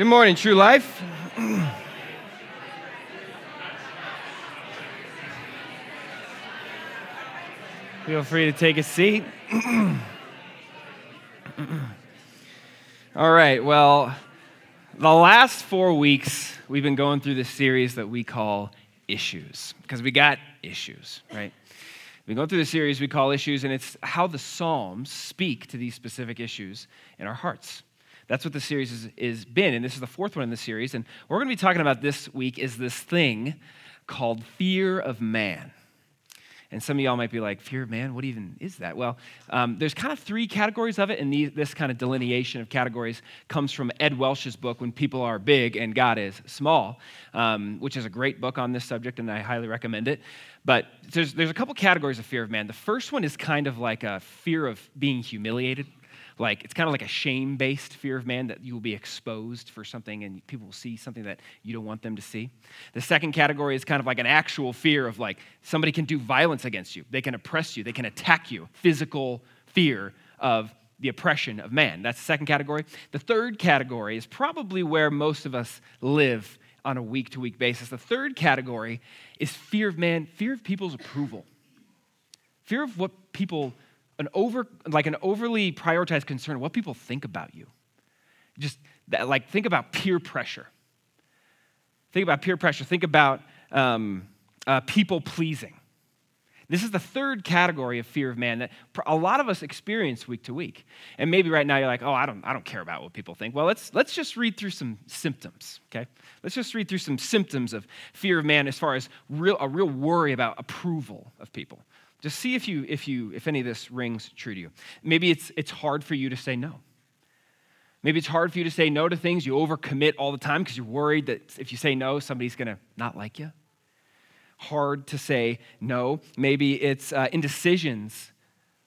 Good morning, True Life. Feel free to take a seat. All right, well, the last four weeks, we've been going through this series that we call Issues, because we got issues, right? We go through the series we call Issues, and it's how the Psalms speak to these specific issues in our hearts. That's what the series has is been, and this is the fourth one in the series. And what we're going to be talking about this week is this thing called fear of man. And some of y'all might be like, fear of man? What even is that? Well, um, there's kind of three categories of it, and these, this kind of delineation of categories comes from Ed Welch's book, When People Are Big and God is Small, um, which is a great book on this subject, and I highly recommend it. But there's, there's a couple categories of fear of man. The first one is kind of like a fear of being humiliated like it's kind of like a shame-based fear of man that you will be exposed for something and people will see something that you don't want them to see. The second category is kind of like an actual fear of like somebody can do violence against you. They can oppress you, they can attack you. Physical fear of the oppression of man. That's the second category. The third category is probably where most of us live on a week to week basis. The third category is fear of man, fear of people's approval. Fear of what people an over like an overly prioritized concern of what people think about you. Just that, like think about peer pressure. Think about peer pressure. Think about um, uh, people pleasing. This is the third category of fear of man that a lot of us experience week to week. And maybe right now you're like oh i don't i don't care about what people think. Well let's let's just read through some symptoms okay? Let's just read through some symptoms of fear of man as far as real a real worry about approval of people just see if you if you if any of this rings true to you. Maybe it's it's hard for you to say no. Maybe it's hard for you to say no to things. You overcommit all the time because you're worried that if you say no, somebody's going to not like you. Hard to say no. Maybe it's uh, indecisions.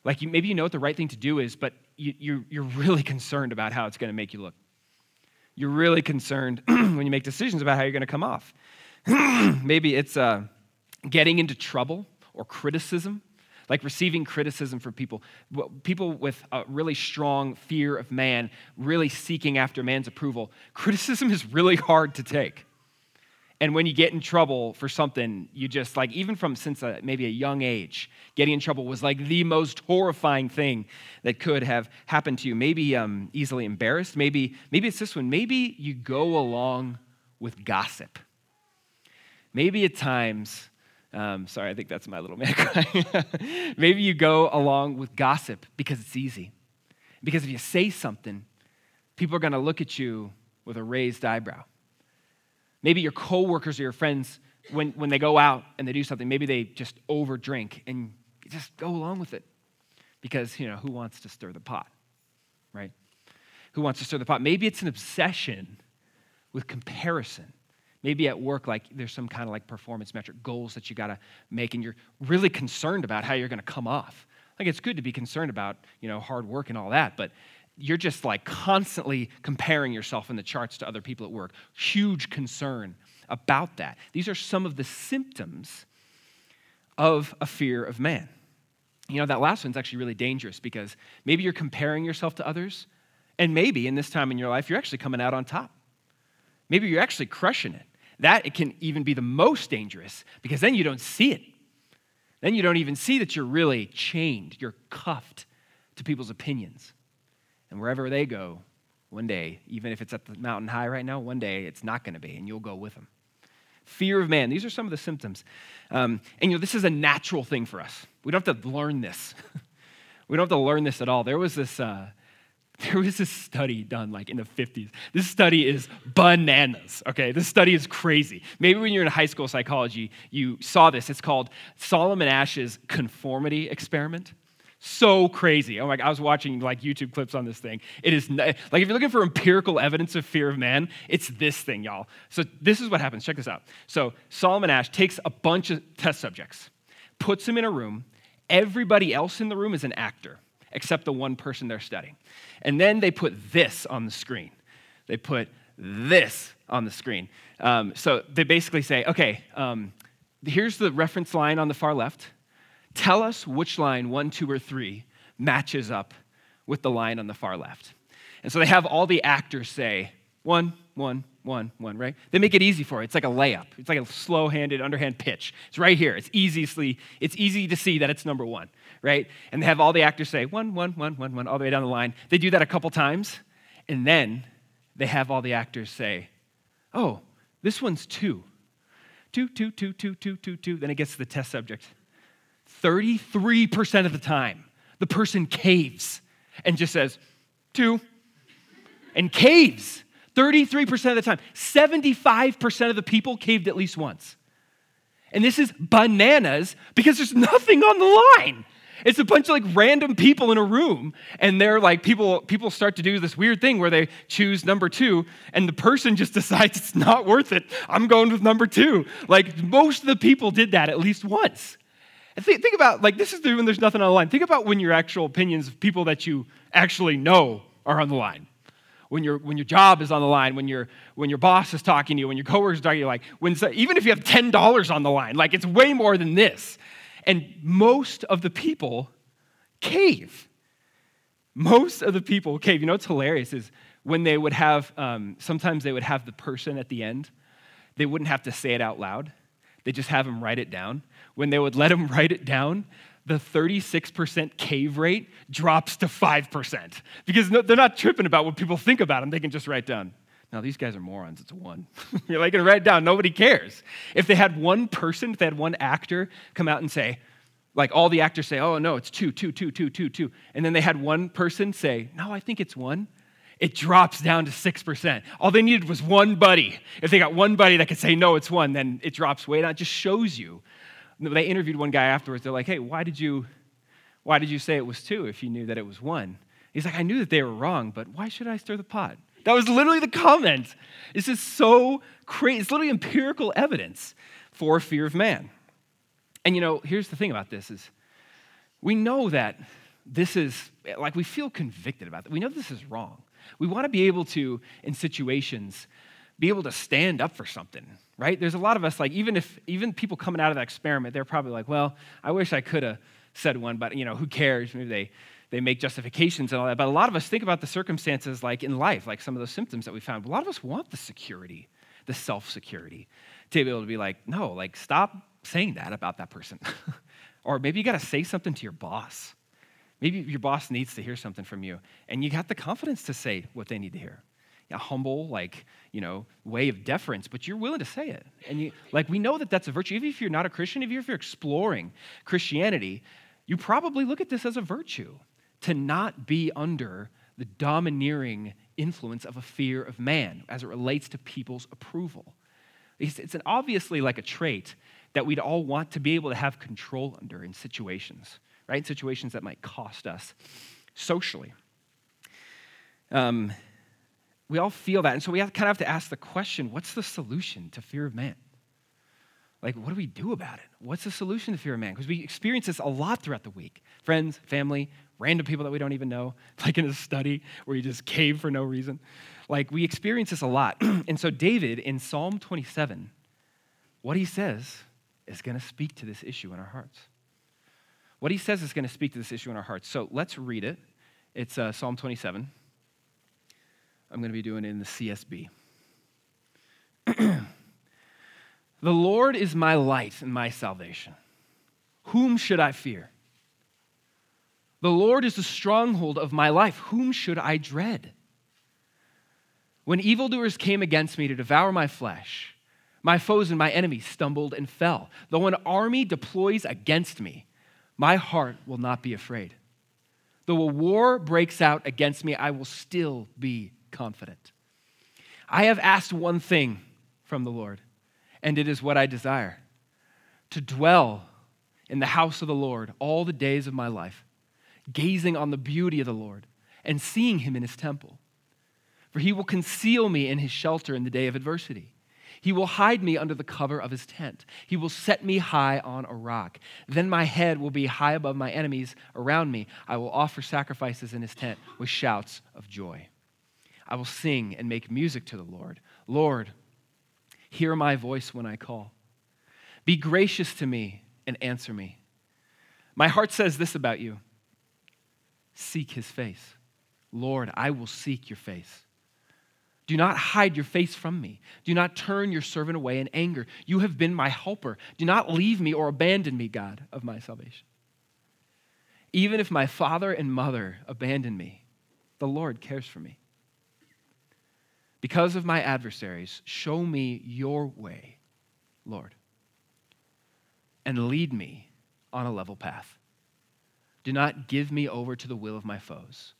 Like you, maybe you know what the right thing to do is, but you, you're, you're really concerned about how it's going to make you look. You're really concerned when you make decisions about how you're going to come off. maybe it's uh, getting into trouble or criticism, like receiving criticism from people. People with a really strong fear of man, really seeking after man's approval. Criticism is really hard to take. And when you get in trouble for something, you just like, even from since a, maybe a young age, getting in trouble was like the most horrifying thing that could have happened to you. Maybe um, easily embarrassed. Maybe, maybe it's this one. Maybe you go along with gossip. Maybe at times um, sorry, I think that's my little man crying. Maybe you go along with gossip because it's easy. Because if you say something, people are going to look at you with a raised eyebrow. Maybe your coworkers or your friends, when, when they go out and they do something, maybe they just overdrink and just go along with it. Because, you know, who wants to stir the pot, right? Who wants to stir the pot? Maybe it's an obsession with comparison maybe at work like there's some kind of like performance metric goals that you got to make and you're really concerned about how you're going to come off. Like it's good to be concerned about you know hard work and all that but you're just like constantly comparing yourself in the charts to other people at work. Huge concern about that. These are some of the symptoms of a fear of man. You know that last one's actually really dangerous because maybe you're comparing yourself to others and maybe in this time in your life you're actually coming out on top. Maybe you're actually crushing it that it can even be the most dangerous because then you don't see it. Then you don't even see that you're really chained, you're cuffed to people's opinions. And wherever they go, one day, even if it's at the mountain high right now, one day it's not going to be, and you'll go with them. Fear of man. These are some of the symptoms. Um, and you know, this is a natural thing for us. We don't have to learn this. we don't have to learn this at all. There was this. Uh, there was a study done like in the 50s. This study is bananas, okay? This study is crazy. Maybe when you're in high school psychology, you saw this. It's called Solomon Asch's conformity experiment. So crazy. Oh my I was watching like YouTube clips on this thing. It is like if you're looking for empirical evidence of fear of man, it's this thing, y'all. So this is what happens. Check this out. So Solomon Asch takes a bunch of test subjects, puts them in a room. Everybody else in the room is an actor except the one person they're studying. And then they put this on the screen. They put this on the screen. Um, so they basically say, okay, um, here's the reference line on the far left. Tell us which line, one, two, or three, matches up with the line on the far left. And so they have all the actors say, one, one, one, one, right? They make it easy for it. It's like a layup. It's like a slow-handed, underhand pitch. It's right here. It's easily, it's easy to see that it's number one, right? And they have all the actors say one, one, one, one, one, all the way down the line. They do that a couple times, and then they have all the actors say, oh, this one's two. Two, two, two, two, two, two, two. Then it gets to the test subject. 33% of the time, the person caves and just says, two, and caves. 33% of the time. 75% of the people caved at least once. And this is bananas because there's nothing on the line. It's a bunch of like random people in a room, and they're like people. People start to do this weird thing where they choose number two, and the person just decides it's not worth it. I'm going with number two. Like most of the people did that at least once. Think, think about like this is the, when there's nothing on the line. Think about when your actual opinions of people that you actually know are on the line when, your when your job is on the line, when, your when your boss is talking to you, when your coworkers are talking to you, like, when, even if you have $10 on the line, like, it's way more than this. And most of the people cave. Most of the people cave. You know what's hilarious is when they would have, um, sometimes they would have the person at the end, they wouldn't have to say it out loud. They just have them write it down. When they would let them write it down, the 36% cave rate drops to 5% because they're not tripping about what people think about them. They can just write down, now these guys are morons, it's one. You're like, gonna write it down, nobody cares. If they had one person, if they had one actor come out and say, like all the actors say, oh no, it's two, two, two, two, two, two. And then they had one person say, no, I think it's one. It drops down to 6%. All they needed was one buddy. If they got one buddy that could say, no, it's one, then it drops way down. It just shows you they interviewed one guy afterwards. They're like, hey, why did you, why did you say it was two if you knew that it was one? He's like, I knew that they were wrong, but why should I stir the pot? That was literally the comment. This is so crazy. It's literally empirical evidence for fear of man. And you know, here's the thing about this is we know that this is like we feel convicted about it. We know this is wrong. We want to be able to, in situations, be able to stand up for something right? There's a lot of us, like, even if, even people coming out of that experiment, they're probably like, well, I wish I could have said one, but, you know, who cares? Maybe they, they make justifications and all that. But a lot of us think about the circumstances, like in life, like some of those symptoms that we found. But a lot of us want the security, the self security, to be able to be like, no, like, stop saying that about that person. or maybe you got to say something to your boss. Maybe your boss needs to hear something from you, and you got the confidence to say what they need to hear a humble, like, you know, way of deference, but you're willing to say it. And you, like, we know that that's a virtue. Even if you're not a Christian, even if you're exploring Christianity, you probably look at this as a virtue to not be under the domineering influence of a fear of man as it relates to people's approval. It's, it's an obviously like a trait that we'd all want to be able to have control under in situations, right? Situations that might cost us socially. Um, we all feel that. And so we have, kind of have to ask the question what's the solution to fear of man? Like, what do we do about it? What's the solution to fear of man? Because we experience this a lot throughout the week friends, family, random people that we don't even know, like in a study where you just cave for no reason. Like, we experience this a lot. and so, David in Psalm 27, what he says is going to speak to this issue in our hearts. What he says is going to speak to this issue in our hearts. So, let's read it. It's uh, Psalm 27. I'm going to be doing it in the CSB. the Lord is my light and my salvation. Whom should I fear? The Lord is the stronghold of my life. Whom should I dread? When evildoers came against me to devour my flesh, my foes and my enemies stumbled and fell. Though an army deploys against me, my heart will not be afraid. Though a war breaks out against me, I will still be confident. I have asked one thing from the Lord, and it is what I desire to dwell in the house of the Lord all the days of my life, gazing on the beauty of the Lord and seeing him in his temple. For he will conceal me in his shelter in the day of adversity. He will hide me under the cover of his tent. He will set me high on a rock. Then my head will be high above my enemies around me. I will offer sacrifices in his tent with shouts of joy. I will sing and make music to the Lord. Lord, hear my voice when I call. Be gracious to me and answer me. My heart says this about you seek his face. Lord, I will seek your face. Do not hide your face from me. Do not turn your servant away in anger. You have been my helper. Do not leave me or abandon me, God of my salvation. Even if my father and mother abandon me, the Lord cares for me. Because of my adversaries, show me your way, Lord, and lead me on a level path. Do not give me over to the will of my foes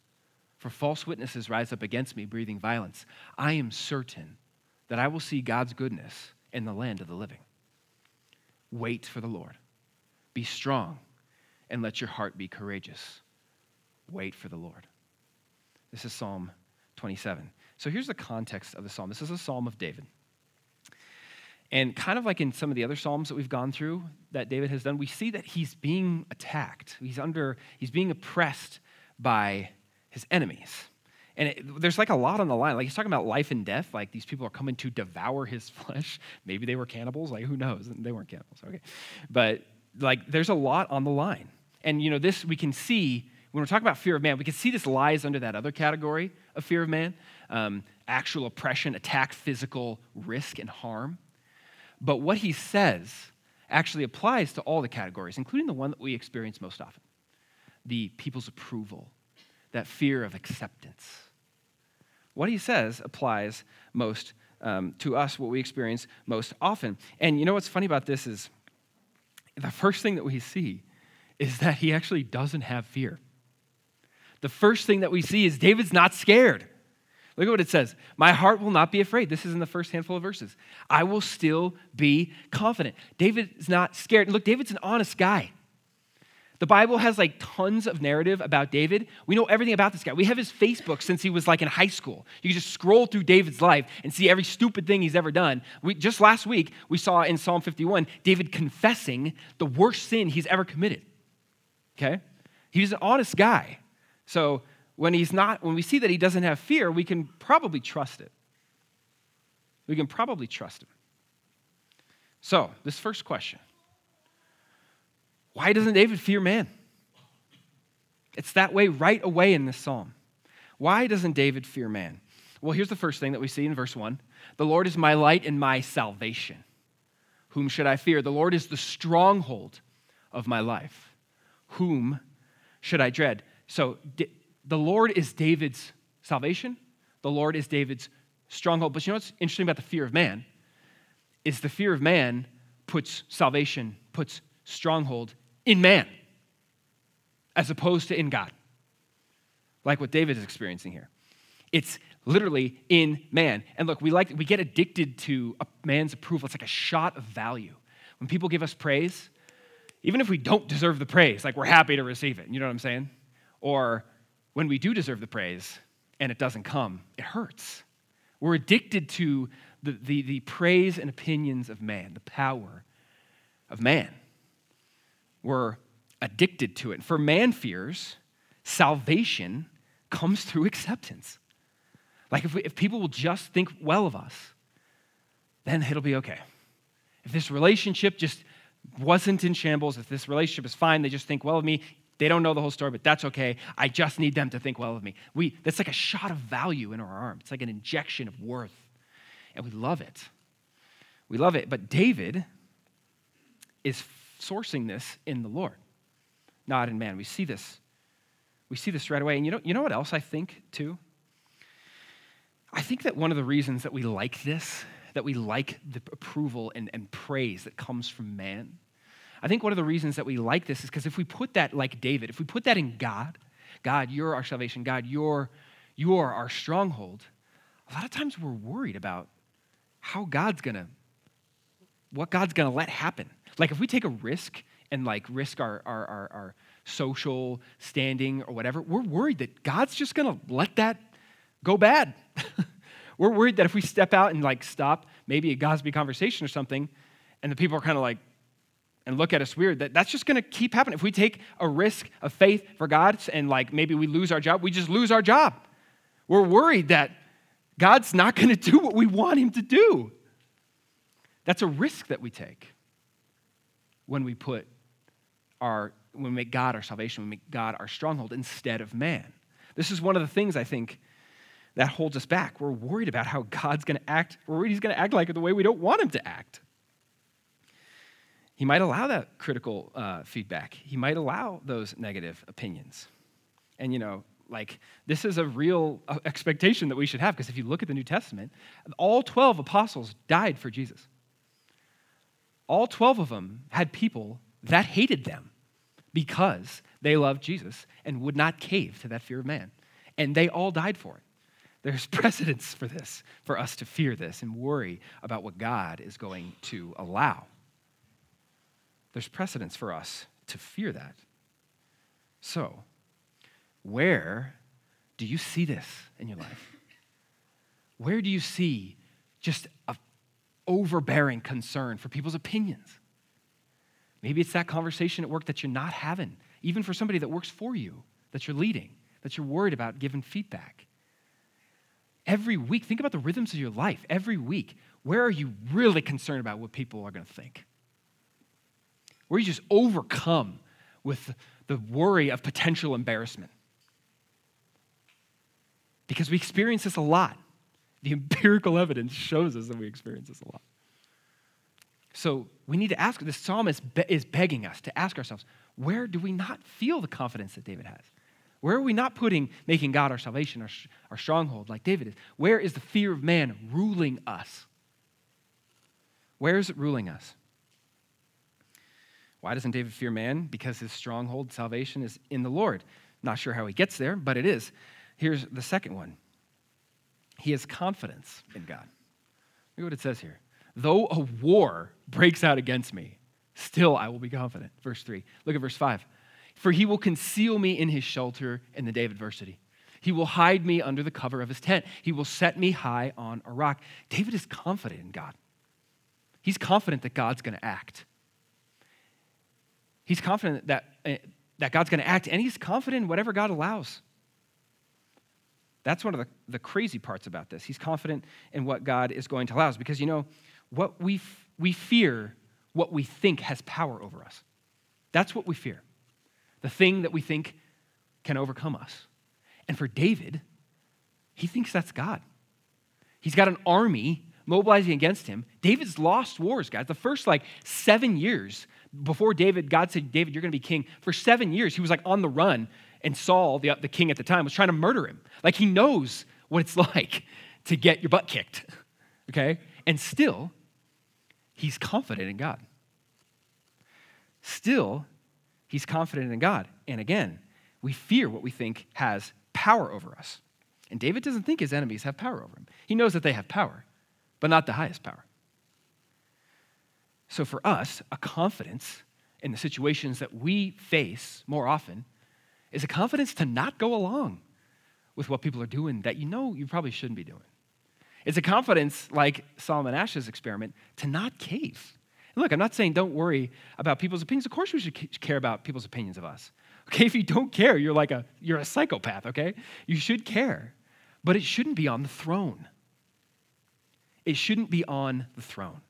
for false witnesses rise up against me, breathing violence. I am certain that I will see God's goodness in the land of the living. Wait for the Lord. Be strong and let your heart be courageous. Wait for the Lord. This is Psalm 27. So here's the context of the psalm. This is a psalm of David. And kind of like in some of the other psalms that we've gone through that David has done, we see that he's being attacked. He's under he's being oppressed by his enemies. And it, there's like a lot on the line. Like he's talking about life and death. Like these people are coming to devour his flesh. Maybe they were cannibals. Like who knows? They weren't cannibals. Okay. But like there's a lot on the line. And you know, this we can see when we're talking about fear of man, we can see this lies under that other category of fear of man um, actual oppression, attack, physical risk, and harm. But what he says actually applies to all the categories, including the one that we experience most often the people's approval that fear of acceptance. What he says applies most um, to us, what we experience most often. And you know what's funny about this is the first thing that we see is that he actually doesn't have fear. The first thing that we see is David's not scared. Look at what it says. My heart will not be afraid. This is in the first handful of verses. I will still be confident. David is not scared. Look, David's an honest guy. The Bible has like tons of narrative about David. We know everything about this guy. We have his Facebook since he was like in high school. You can just scroll through David's life and see every stupid thing he's ever done. We, just last week, we saw in Psalm 51 David confessing the worst sin he's ever committed. Okay? He's an honest guy. So when he's not, when we see that he doesn't have fear, we can probably trust it. We can probably trust him. So, this first question why doesn't David fear man? It's that way right away in this psalm. Why doesn't David fear man? Well, here's the first thing that we see in verse 1 The Lord is my light and my salvation. Whom should I fear? The Lord is the stronghold of my life. Whom should I dread? So, the Lord is David's salvation. The Lord is David's stronghold. But you know what's interesting about the fear of man? Is the fear of man puts salvation, puts stronghold in man as opposed to in God, like what David is experiencing here. It's literally in man. And look, we like we get addicted to a man's approval. It's like a shot of value. When people give us praise, even if we don't deserve the praise, like we're happy to receive it. You know what I'm saying? Or when we do deserve the praise and it doesn't come, it hurts. We're addicted to the, the, the praise and opinions of man, the power of man we're addicted to it. For man fears, salvation comes through acceptance. Like if, we, if people will just think well of us, then it'll be okay. If this relationship just wasn't in shambles, if this relationship is fine, they just think well of me, they don't know the whole story, but that's okay. I just need them to think well of me. We, that's like a shot of value in our arm. It's like an injection of worth. And we love it. We love it. But David is sourcing this in the Lord, not in man. We see this. We see this right away. And you know, you know what else I think too? I think that one of the reasons that we like this, that we like the approval and, and praise that comes from man, I think one of the reasons that we like this is because if we put that like David, if we put that in God, God, you're our salvation, God, you're, you're our stronghold, a lot of times we're worried about how God's gonna, what God's gonna let happen. Like if we take a risk and like risk our, our, our, our social standing or whatever, we're worried that God's just gonna let that go bad. we're worried that if we step out and like stop maybe a Gosby conversation or something, and the people are kind of like, and look at us weird, that that's just gonna keep happening. If we take a risk of faith for God and like maybe we lose our job, we just lose our job. We're worried that God's not gonna do what we want him to do. That's a risk that we take when we put our, when we make God our salvation, we make God our stronghold instead of man. This is one of the things I think that holds us back. We're worried about how God's going to act. We're worried he's going to act like the way we don't want him to act. He might allow that critical uh, feedback. He might allow those negative opinions. And, you know, like, this is a real uh, expectation that we should have because if you look at the New Testament, all 12 apostles died for Jesus. All 12 of them had people that hated them because they loved Jesus and would not cave to that fear of man. And they all died for it. There's precedence for this, for us to fear this and worry about what God is going to allow. There's precedence for us to fear that. So, where do you see this in your life? Where do you see just an overbearing concern for people's opinions? Maybe it's that conversation at work that you're not having, even for somebody that works for you, that you're leading, that you're worried about giving feedback. Every week, think about the rhythms of your life. Every week, where are you really concerned about what people are going to think? Where you just overcome with the worry of potential embarrassment? Because we experience this a lot. The empirical evidence shows us that we experience this a lot. So we need to ask, the psalmist is begging us to ask ourselves, where do we not feel the confidence that David has? Where are we not putting, making God our salvation, our, our stronghold, like David is? Where is the fear of man ruling us? Where is it ruling us? Why doesn't David fear man? Because his stronghold, salvation, is in the Lord. Not sure how he gets there, but it is. Here's the second one he has confidence in God. Look what it says here. Though a war breaks out against me, still I will be confident. Verse 3. Look at verse 5. For he will conceal me in his shelter in the day of adversity. He will hide me under the cover of his tent. He will set me high on a rock. David is confident in God. He's confident that God's going to act. He's confident that, uh, that God's going to act, and he's confident in whatever God allows. That's one of the, the crazy parts about this. He's confident in what God is going to allow us because, you know, what we, f- we fear what we think has power over us. That's what we fear. The thing that we think can overcome us. And for David, he thinks that's God. He's got an army mobilizing against him. David's lost wars, guys. The first like seven years before David, God said, David, you're going to be king. For seven years, he was like on the run and Saul, the, the king at the time, was trying to murder him. Like he knows what it's like to get your butt kicked, okay? And still, he's confident in God. Still, he's confident in God. And again, we fear what we think has power over us. And David doesn't think his enemies have power over him. He knows that they have power, but not the highest power. So for us, a confidence in the situations that we face more often is a confidence to not go along with what people are doing that you know you probably shouldn't be doing. It's a confidence, like Solomon Asch's experiment, to not cave. And look, I'm not saying don't worry about people's opinions. Of course, we should care about people's opinions of us. Okay, if you don't care, you're like a you're a psychopath. Okay, you should care, but it shouldn't be on the throne. It shouldn't be on the throne.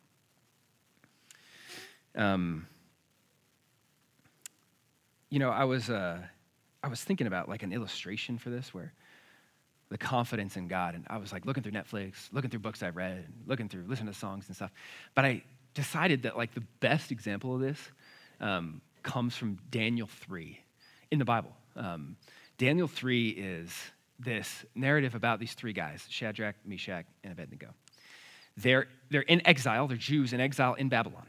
Um, you know, I was. Uh, I was thinking about like an illustration for this where the confidence in God. And I was like looking through Netflix, looking through books I read, looking through, listening to songs and stuff. But I decided that like the best example of this um, comes from Daniel 3 in the Bible. Um, Daniel 3 is this narrative about these three guys Shadrach, Meshach, and Abednego. They're, they're in exile, they're Jews in exile in Babylon,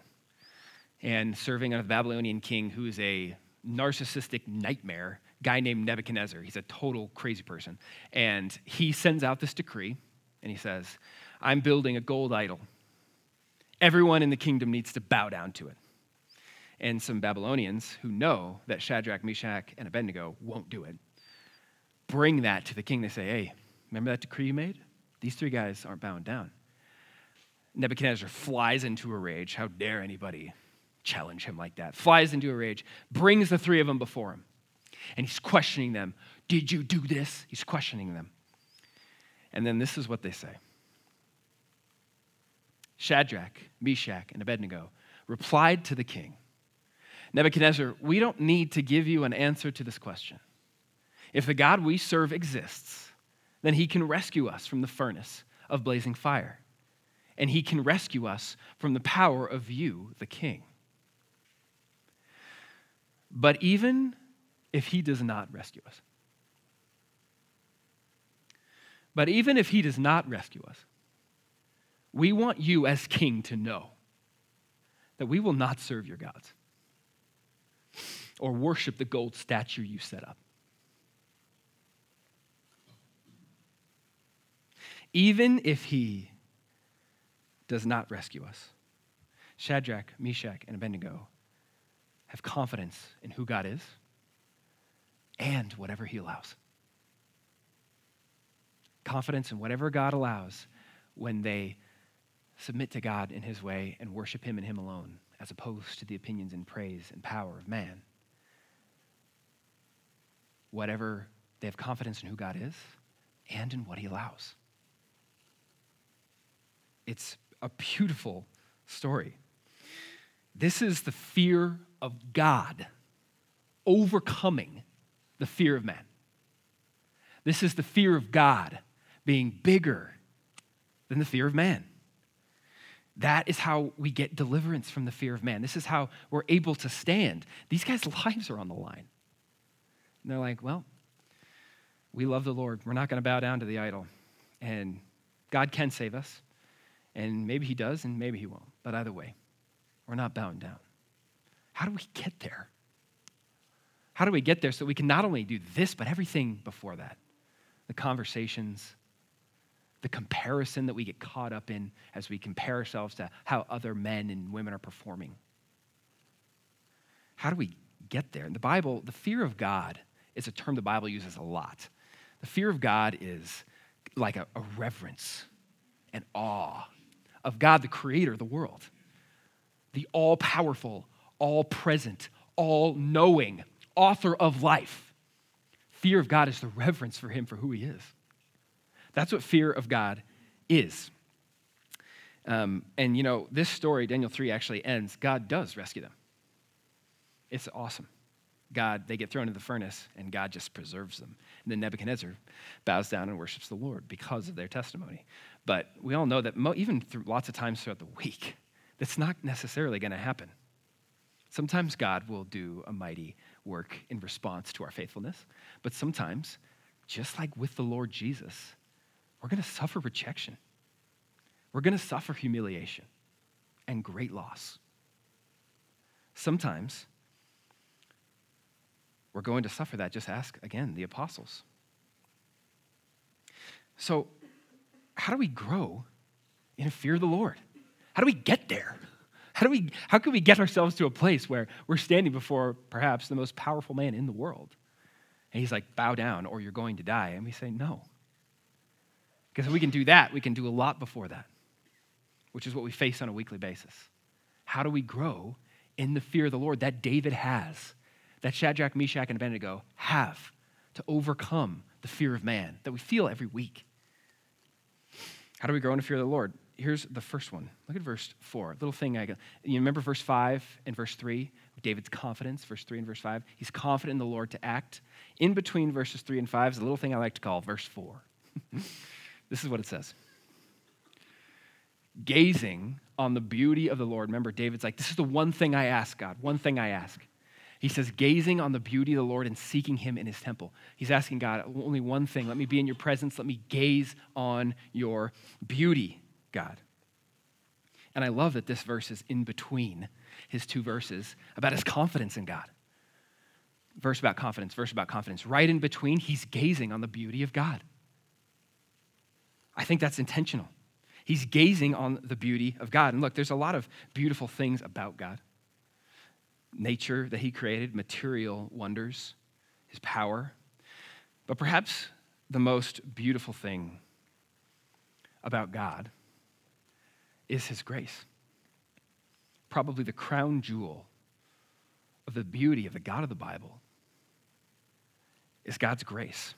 and serving the Babylonian king who is a narcissistic nightmare guy named Nebuchadnezzar. He's a total crazy person. And he sends out this decree and he says, I'm building a gold idol. Everyone in the kingdom needs to bow down to it. And some Babylonians who know that Shadrach, Meshach, and Abednego won't do it bring that to the king. They say, Hey, remember that decree you made? These three guys aren't bowing down. Nebuchadnezzar flies into a rage. How dare anybody challenge him like that? Flies into a rage, brings the three of them before him and he's questioning them. Did you do this? He's questioning them. And then this is what they say Shadrach, Meshach, and Abednego replied to the king Nebuchadnezzar, we don't need to give you an answer to this question. If the God we serve exists, then he can rescue us from the furnace of blazing fire. And he can rescue us from the power of you, the king. But even if he does not rescue us, but even if he does not rescue us, we want you as king to know that we will not serve your gods or worship the gold statue you set up. Even if he does not rescue us, Shadrach, Meshach, and Abednego have confidence in who God is and whatever he allows. Confidence in whatever God allows when they submit to God in his way and worship him and him alone, as opposed to the opinions and praise and power of man. Whatever they have confidence in who God is and in what he allows. It's a beautiful story. This is the fear of God overcoming the fear of man. This is the fear of God being bigger than the fear of man. That is how we get deliverance from the fear of man. This is how we're able to stand. These guys' lives are on the line. And they're like, well, we love the Lord. We're not going to bow down to the idol. And God can save us. And maybe He does, and maybe He won't. But either way, we're not bowing down. How do we get there? How do we get there so we can not only do this, but everything before that? The conversations, the comparison that we get caught up in as we compare ourselves to how other men and women are performing. How do we get there? In the Bible, the fear of God is a term the Bible uses a lot. The fear of God is like a, a reverence and awe of God, the creator of the world, the all powerful, all present, all knowing author of life. Fear of God is the reverence for him for who he is. That's what fear of God is. Um, and you know, this story, Daniel 3, actually ends. God does rescue them. It's awesome. God, they get thrown into the furnace, and God just preserves them. And then Nebuchadnezzar bows down and worships the Lord because of their testimony. But we all know that mo- even lots of times throughout the week, that's not necessarily going to happen. Sometimes God will do a mighty work in response to our faithfulness, but sometimes, just like with the Lord Jesus, we're going to suffer rejection. We're going to suffer humiliation and great loss. Sometimes we're going to suffer that. Just ask again the apostles. So, how do we grow in fear of the Lord? How do we get there? How do we how can we get ourselves to a place where we're standing before perhaps the most powerful man in the world? And he's like, bow down or you're going to die. And we say, no. Because if we can do that, we can do a lot before that, which is what we face on a weekly basis. How do we grow in the fear of the Lord that David has, that Shadrach, Meshach, and Abednego have to overcome the fear of man that we feel every week? How do we grow in the fear of the Lord? Here's the first one. Look at verse 4. Little thing I got. You remember verse 5 and verse 3? David's confidence, verse 3 and verse 5. He's confident in the Lord to act. In between verses 3 and 5 is a little thing I like to call verse 4. This is what it says Gazing on the beauty of the Lord. Remember, David's like, This is the one thing I ask, God, one thing I ask. He says, gazing on the beauty of the Lord and seeking him in his temple. He's asking God, only one thing. Let me be in your presence. Let me gaze on your beauty, God. And I love that this verse is in between his two verses about his confidence in God. Verse about confidence, verse about confidence. Right in between, he's gazing on the beauty of God. I think that's intentional. He's gazing on the beauty of God. And look, there's a lot of beautiful things about God nature that He created, material wonders, His power. But perhaps the most beautiful thing about God is His grace. Probably the crown jewel of the beauty of the God of the Bible is God's grace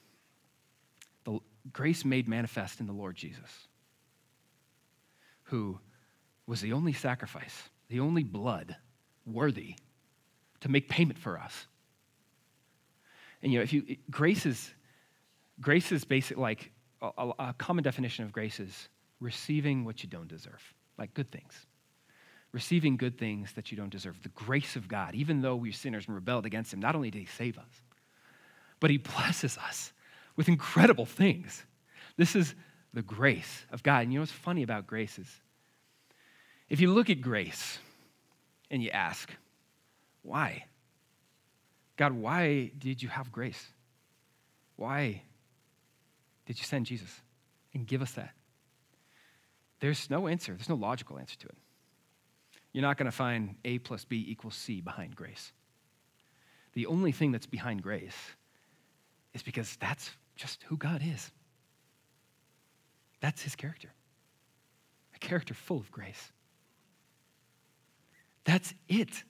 The grace made manifest in the Lord Jesus, who was the only sacrifice, the only blood worthy to make payment for us. And you know, if you grace is grace is basic like a, a common definition of grace is receiving what you don't deserve, like good things. Receiving good things that you don't deserve. The grace of God, even though we're sinners and rebelled against Him, not only did He save us, but He blesses us with incredible things. This is the grace of God. And you know what's funny about grace is if you look at grace and you ask, why? God, why did you have grace? Why did you send Jesus and give us that? There's no answer, there's no logical answer to it. You're not going to find A plus B equals C behind grace. The only thing that's behind grace is because that's just who God is. That's his character. A character full of grace. That's it.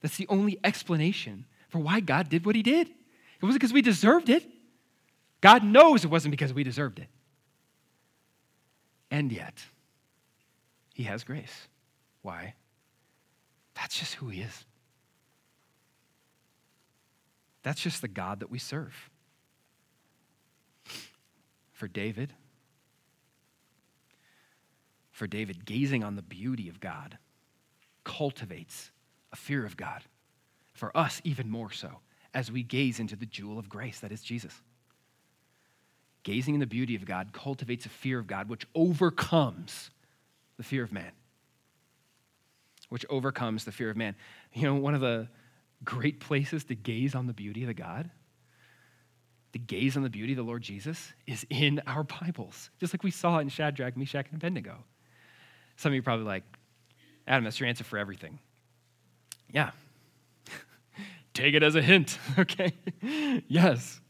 That's the only explanation for why God did what he did. It wasn't because we deserved it. God knows it wasn't because we deserved it. And yet, he has grace. Why? That's just who he is. That's just the God that we serve. For David, for David, gazing on the beauty of God cultivates a fear of God. For us, even more so, as we gaze into the jewel of grace that is Jesus. Gazing in the beauty of God cultivates a fear of God which overcomes the fear of man. Which overcomes the fear of man. You know, one of the great places to gaze on the beauty of the God, to gaze on the beauty of the Lord Jesus, is in our Bibles, just like we saw in Shadrach, Meshach, and Abednego. Some of you probably like, Adam, that's your answer for everything. Yeah. Take it as a hint, okay? yes.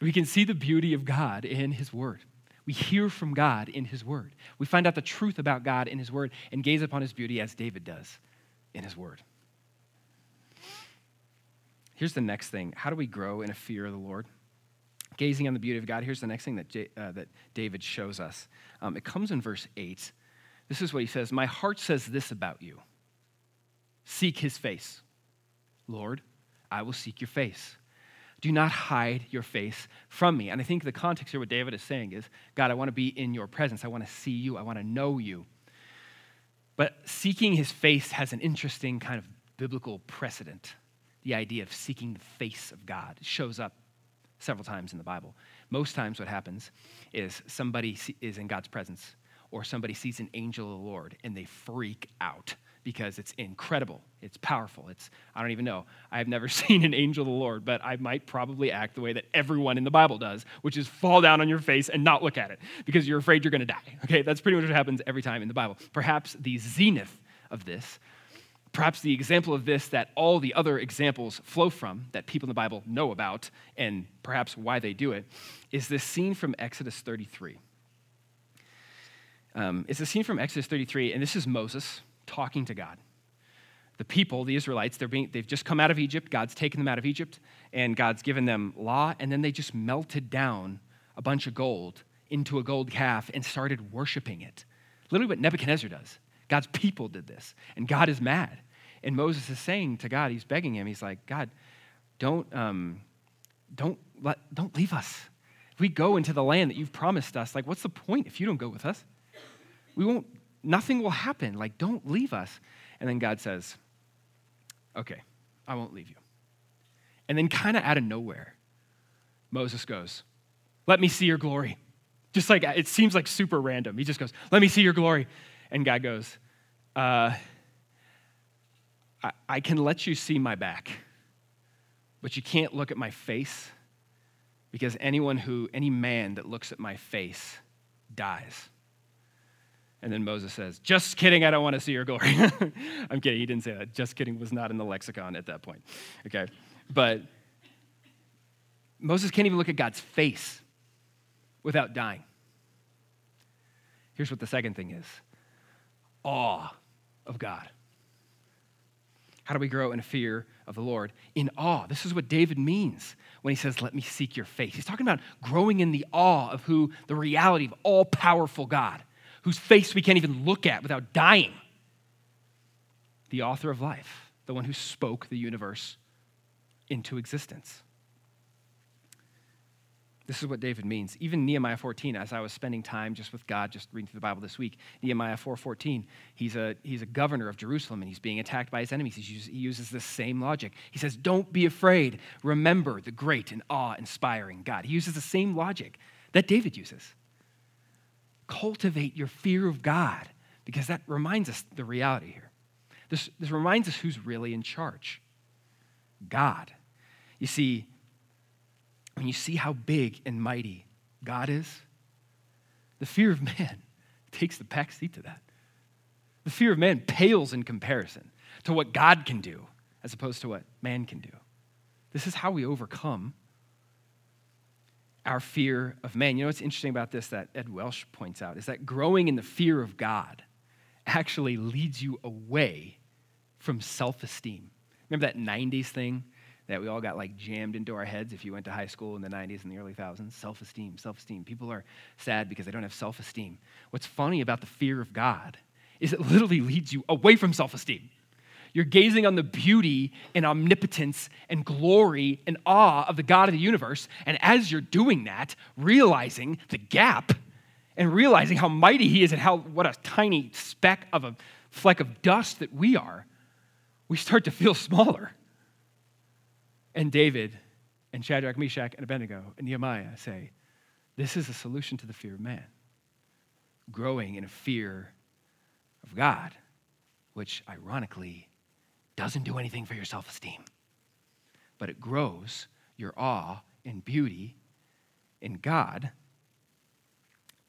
We can see the beauty of God in His Word. We hear from God in His Word. We find out the truth about God in His Word and gaze upon His beauty as David does in His Word. Here's the next thing how do we grow in a fear of the Lord? Gazing on the beauty of God, here's the next thing that, J- uh, that David shows us. Um, it comes in verse 8. This is what he says My heart says this about you seek his face. Lord, I will seek your face. Do not hide your face from me. And I think the context here, what David is saying is God, I want to be in your presence. I want to see you. I want to know you. But seeking his face has an interesting kind of biblical precedent. The idea of seeking the face of God shows up several times in the Bible. Most times, what happens is somebody is in God's presence or somebody sees an angel of the Lord and they freak out because it's incredible. It's powerful. It's, I don't even know. I've never seen an angel of the Lord, but I might probably act the way that everyone in the Bible does, which is fall down on your face and not look at it because you're afraid you're going to die. Okay, that's pretty much what happens every time in the Bible. Perhaps the zenith of this, perhaps the example of this that all the other examples flow from, that people in the Bible know about, and perhaps why they do it, is this scene from Exodus 33. Um, it's a scene from Exodus 33, and this is Moses talking to God. The people, the Israelites, they're being, they've just come out of Egypt. God's taken them out of Egypt, and God's given them law, and then they just melted down a bunch of gold into a gold calf and started worshiping it. Literally, what Nebuchadnezzar does. God's people did this, and God is mad. And Moses is saying to God, he's begging him, he's like, God, don't, um, don't, let, don't leave us. If we go into the land that you've promised us, like, what's the point if you don't go with us? we won't, nothing will happen. Like, don't leave us. And then God says, okay, I won't leave you. And then, kind of out of nowhere, Moses goes, let me see your glory. Just like it seems like super random. He just goes, let me see your glory. And God goes, uh, I, I can let you see my back, but you can't look at my face because anyone who, any man that looks at my face dies. And then Moses says, Just kidding, I don't want to see your glory. I'm kidding, he didn't say that. Just kidding was not in the lexicon at that point. Okay? But Moses can't even look at God's face without dying. Here's what the second thing is awe of God. How do we grow in fear of the Lord? In awe. This is what David means when he says, Let me seek your face. He's talking about growing in the awe of who the reality of all powerful God whose face we can't even look at without dying. The author of life, the one who spoke the universe into existence. This is what David means. Even Nehemiah 14, as I was spending time just with God, just reading through the Bible this week, Nehemiah 4.14, he's a, he's a governor of Jerusalem and he's being attacked by his enemies. He uses, he uses this same logic. He says, don't be afraid. Remember the great and awe-inspiring God. He uses the same logic that David uses. Cultivate your fear of God because that reminds us the reality here. This, this reminds us who's really in charge. God. You see, when you see how big and mighty God is, the fear of man takes the back seat to that. The fear of man pales in comparison to what God can do as opposed to what man can do. This is how we overcome our fear of man. You know what's interesting about this that Ed Welch points out is that growing in the fear of God actually leads you away from self esteem. Remember that 90s thing that we all got like jammed into our heads if you went to high school in the 90s and the early thousands. Self esteem, self esteem. People are sad because they don't have self esteem. What's funny about the fear of God is it literally leads you away from self esteem. You're gazing on the beauty and omnipotence and glory and awe of the God of the universe. And as you're doing that, realizing the gap and realizing how mighty He is and how what a tiny speck of a fleck of dust that we are, we start to feel smaller. And David and Shadrach, Meshach, and Abednego and Nehemiah say, This is a solution to the fear of man. Growing in a fear of God, which ironically doesn't do anything for your self esteem, but it grows your awe and beauty in God.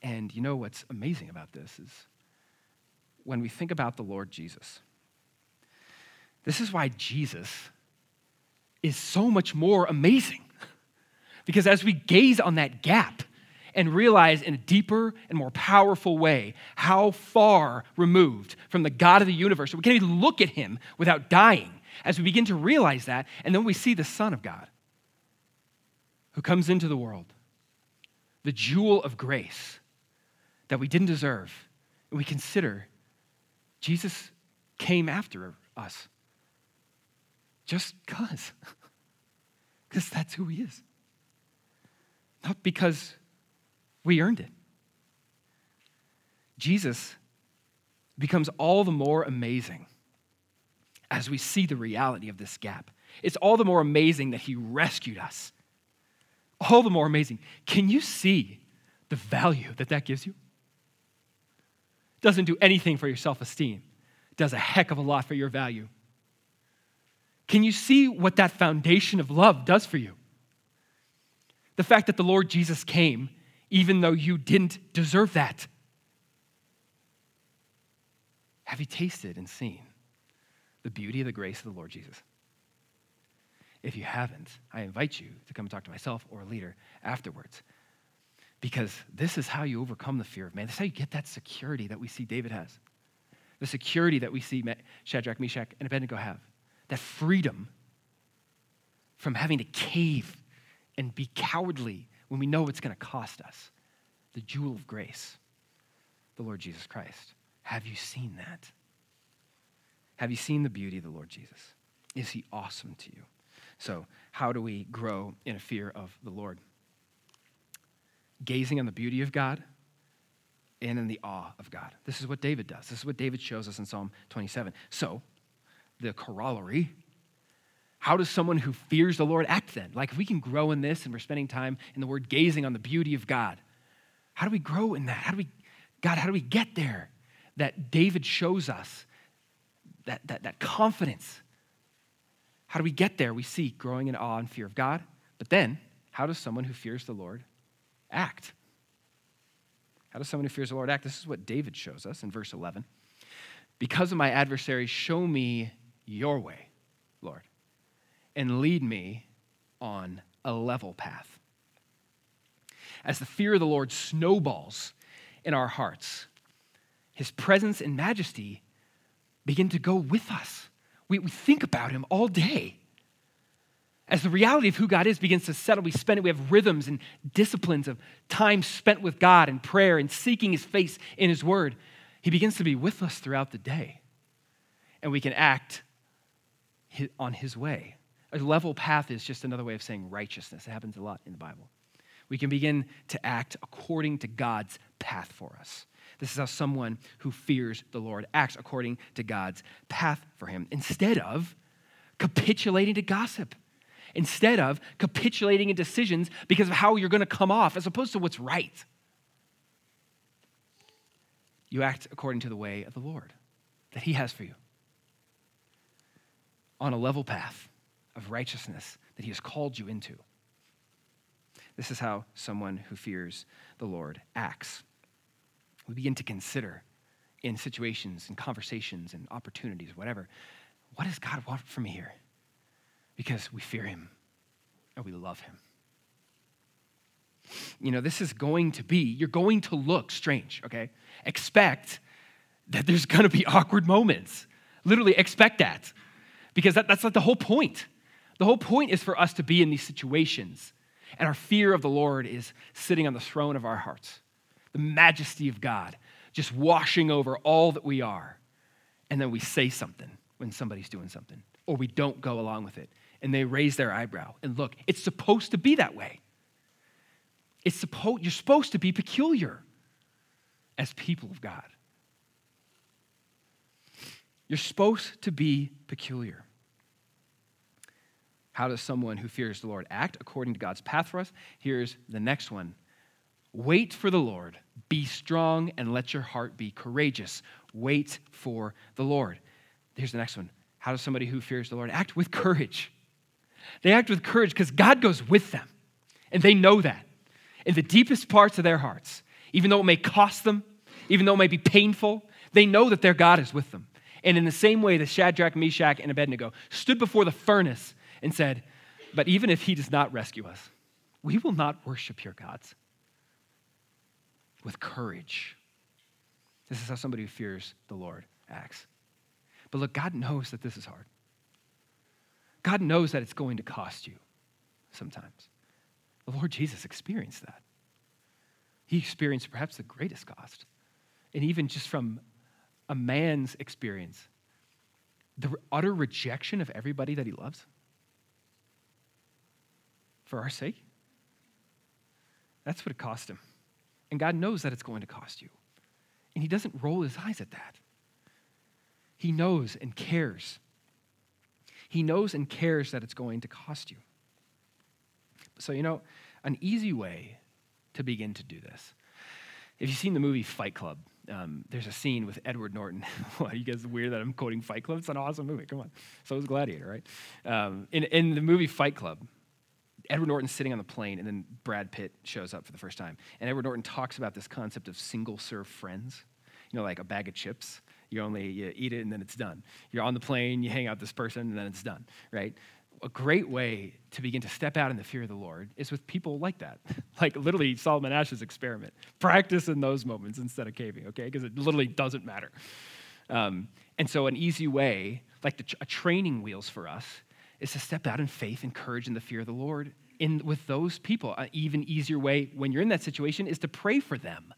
And you know what's amazing about this is when we think about the Lord Jesus, this is why Jesus is so much more amazing. Because as we gaze on that gap and realize in a deeper and more powerful way how far removed from the God of the universe, we can't even look at him without dying, as we begin to realize that, and then we see the Son of God who comes into the world, the jewel of grace that we didn't deserve, and we consider Jesus came after us just because. Because that's who he is. Not because we earned it. Jesus becomes all the more amazing as we see the reality of this gap. It's all the more amazing that he rescued us. All the more amazing. Can you see the value that that gives you? Doesn't do anything for your self esteem, does a heck of a lot for your value. Can you see what that foundation of love does for you? The fact that the Lord Jesus came even though you didn't deserve that. Have you tasted and seen the beauty of the grace of the Lord Jesus? If you haven't, I invite you to come and talk to myself or a leader afterwards. Because this is how you overcome the fear of man. This is how you get that security that we see David has. The security that we see Shadrach, Meshach, and Abednego have that freedom from having to cave and be cowardly when we know it's going to cost us. The jewel of grace, the Lord Jesus Christ. Have you seen that? Have you seen the beauty of the Lord Jesus? Is he awesome to you? So, how do we grow in a fear of the Lord? Gazing on the beauty of God and in the awe of God. This is what David does. This is what David shows us in Psalm 27. So, the corollary. How does someone who fears the Lord act then? Like, if we can grow in this and we're spending time in the word gazing on the beauty of God, how do we grow in that? How do we, God, how do we get there? That David shows us that, that, that confidence. How do we get there? We see growing in awe and fear of God. But then, how does someone who fears the Lord act? How does someone who fears the Lord act? This is what David shows us in verse 11. Because of my adversaries, show me your way, and lead me on a level path. As the fear of the Lord snowballs in our hearts, his presence and majesty begin to go with us. We, we think about him all day. As the reality of who God is begins to settle, we spend it, we have rhythms and disciplines of time spent with God and prayer and seeking his face in his word. He begins to be with us throughout the day. And we can act on his way. A level path is just another way of saying righteousness. It happens a lot in the Bible. We can begin to act according to God's path for us. This is how someone who fears the Lord acts according to God's path for him instead of capitulating to gossip, instead of capitulating in decisions because of how you're going to come off as opposed to what's right. You act according to the way of the Lord that He has for you on a level path of righteousness that He has called you into. This is how someone who fears the Lord acts. We begin to consider in situations and conversations and opportunities, whatever, what does God want from me here? Because we fear Him and we love Him. You know, this is going to be, you're going to look strange, okay? Expect that there's gonna be awkward moments. Literally, expect that. Because that, that's like the whole point. The whole point is for us to be in these situations. And our fear of the Lord is sitting on the throne of our hearts, the majesty of God, just washing over all that we are. And then we say something when somebody's doing something, or we don't go along with it. And they raise their eyebrow. And look, it's supposed to be that way. It's supposed, you're supposed to be peculiar as people of God. You're supposed to be peculiar. How does someone who fears the Lord act according to God's path for us? Here's the next one Wait for the Lord. Be strong and let your heart be courageous. Wait for the Lord. Here's the next one. How does somebody who fears the Lord act? With courage. They act with courage because God goes with them, and they know that in the deepest parts of their hearts, even though it may cost them, even though it may be painful, they know that their God is with them. And in the same way, that Shadrach, Meshach, and Abednego stood before the furnace and said, But even if he does not rescue us, we will not worship your gods. With courage. This is how somebody who fears the Lord acts. But look, God knows that this is hard. God knows that it's going to cost you sometimes. The Lord Jesus experienced that. He experienced perhaps the greatest cost. And even just from a man's experience, the utter rejection of everybody that he loves for our sake. That's what it cost him. And God knows that it's going to cost you. And he doesn't roll his eyes at that. He knows and cares. He knows and cares that it's going to cost you. So, you know, an easy way to begin to do this. If you've seen the movie Fight Club, um, there's a scene with Edward Norton. Why you guys weird that I'm quoting Fight Club? It's an awesome movie. Come on. So is Gladiator, right? Um, in, in the movie Fight Club, Edward Norton's sitting on the plane, and then Brad Pitt shows up for the first time. And Edward Norton talks about this concept of single serve friends, you know, like a bag of chips. You only you eat it and then it's done. You're on the plane, you hang out with this person, and then it's done, right? A great way to begin to step out in the fear of the Lord is with people like that. like literally Solomon Asch's experiment. Practice in those moments instead of caving, okay? Because it literally doesn't matter. Um, and so, an easy way, like the, a training wheels for us, is to step out in faith and courage in the fear of the Lord in, with those people. An even easier way when you're in that situation is to pray for them.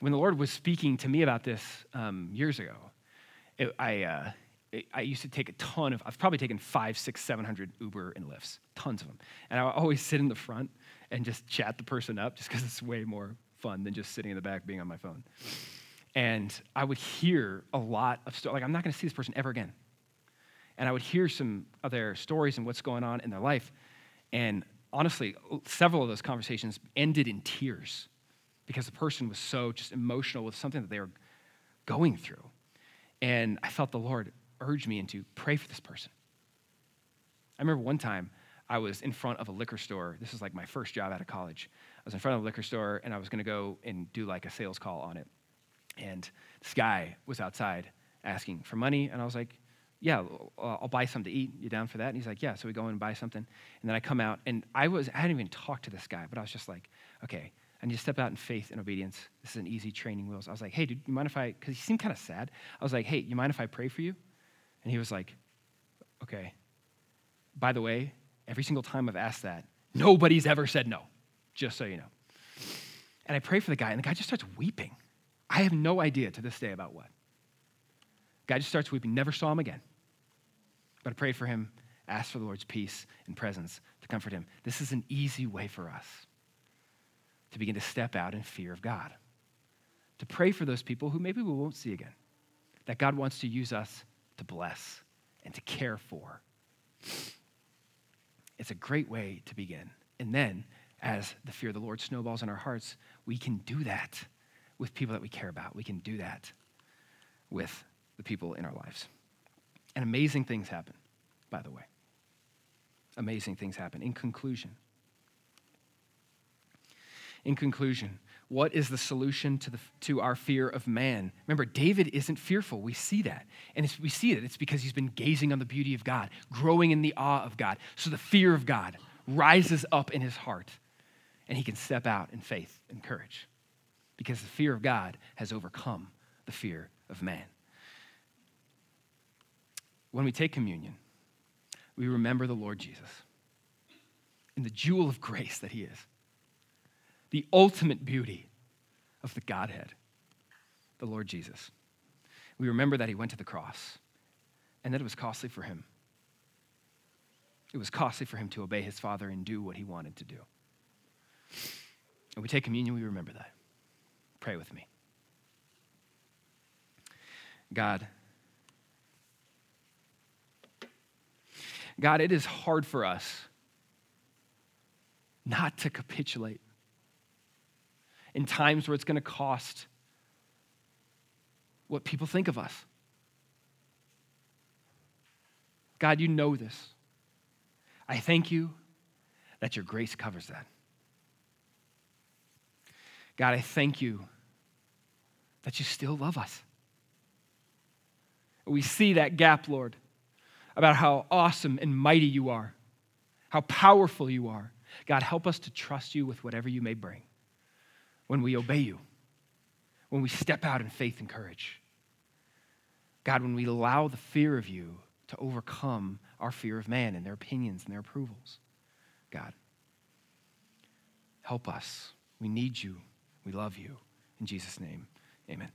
When the Lord was speaking to me about this um, years ago, it, I, uh, it, I used to take a ton of, I've probably taken five, six, seven hundred Uber and Lyfts, tons of them. And I would always sit in the front and just chat the person up just because it's way more fun than just sitting in the back being on my phone. And I would hear a lot of stuff, like, I'm not going to see this person ever again and I would hear some of their stories and what's going on in their life. And honestly, several of those conversations ended in tears because the person was so just emotional with something that they were going through. And I felt the Lord urge me into pray for this person. I remember one time I was in front of a liquor store. This was like my first job out of college. I was in front of a liquor store and I was going to go and do like a sales call on it. And this guy was outside asking for money. And I was like, yeah, uh, I'll buy something to eat. You down for that? And he's like, yeah. So we go in and buy something. And then I come out, and I was, I hadn't even talked to this guy, but I was just like, okay, I need to step out in faith and obedience. This is an easy training wheels. I was like, hey, dude, you mind if I, because he seemed kind of sad. I was like, hey, you mind if I pray for you? And he was like, okay. By the way, every single time I've asked that, nobody's ever said no, just so you know. And I pray for the guy, and the guy just starts weeping. I have no idea to this day about what. Guy just starts weeping, never saw him again. But I prayed for him, ask for the Lord's peace and presence to comfort him. This is an easy way for us to begin to step out in fear of God, to pray for those people who maybe we won't see again, that God wants to use us to bless and to care for. It's a great way to begin. And then, as the fear of the Lord snowballs in our hearts, we can do that with people that we care about. We can do that with the people in our lives. And amazing things happen, by the way. Amazing things happen. In conclusion, in conclusion, what is the solution to, the, to our fear of man? Remember, David isn't fearful. We see that. And we see that It's because he's been gazing on the beauty of God, growing in the awe of God. So the fear of God rises up in his heart, and he can step out in faith and courage because the fear of God has overcome the fear of man. When we take communion, we remember the Lord Jesus and the jewel of grace that he is the ultimate beauty of the Godhead, the Lord Jesus. We remember that he went to the cross and that it was costly for him. It was costly for him to obey his Father and do what he wanted to do. And we take communion, we remember that. Pray with me. God, God, it is hard for us not to capitulate in times where it's going to cost what people think of us. God, you know this. I thank you that your grace covers that. God, I thank you that you still love us. We see that gap, Lord, about how awesome and mighty you are, how powerful you are. God, help us to trust you with whatever you may bring when we obey you, when we step out in faith and courage. God, when we allow the fear of you to overcome our fear of man and their opinions and their approvals. God, help us. We need you. We love you. In Jesus' name, amen.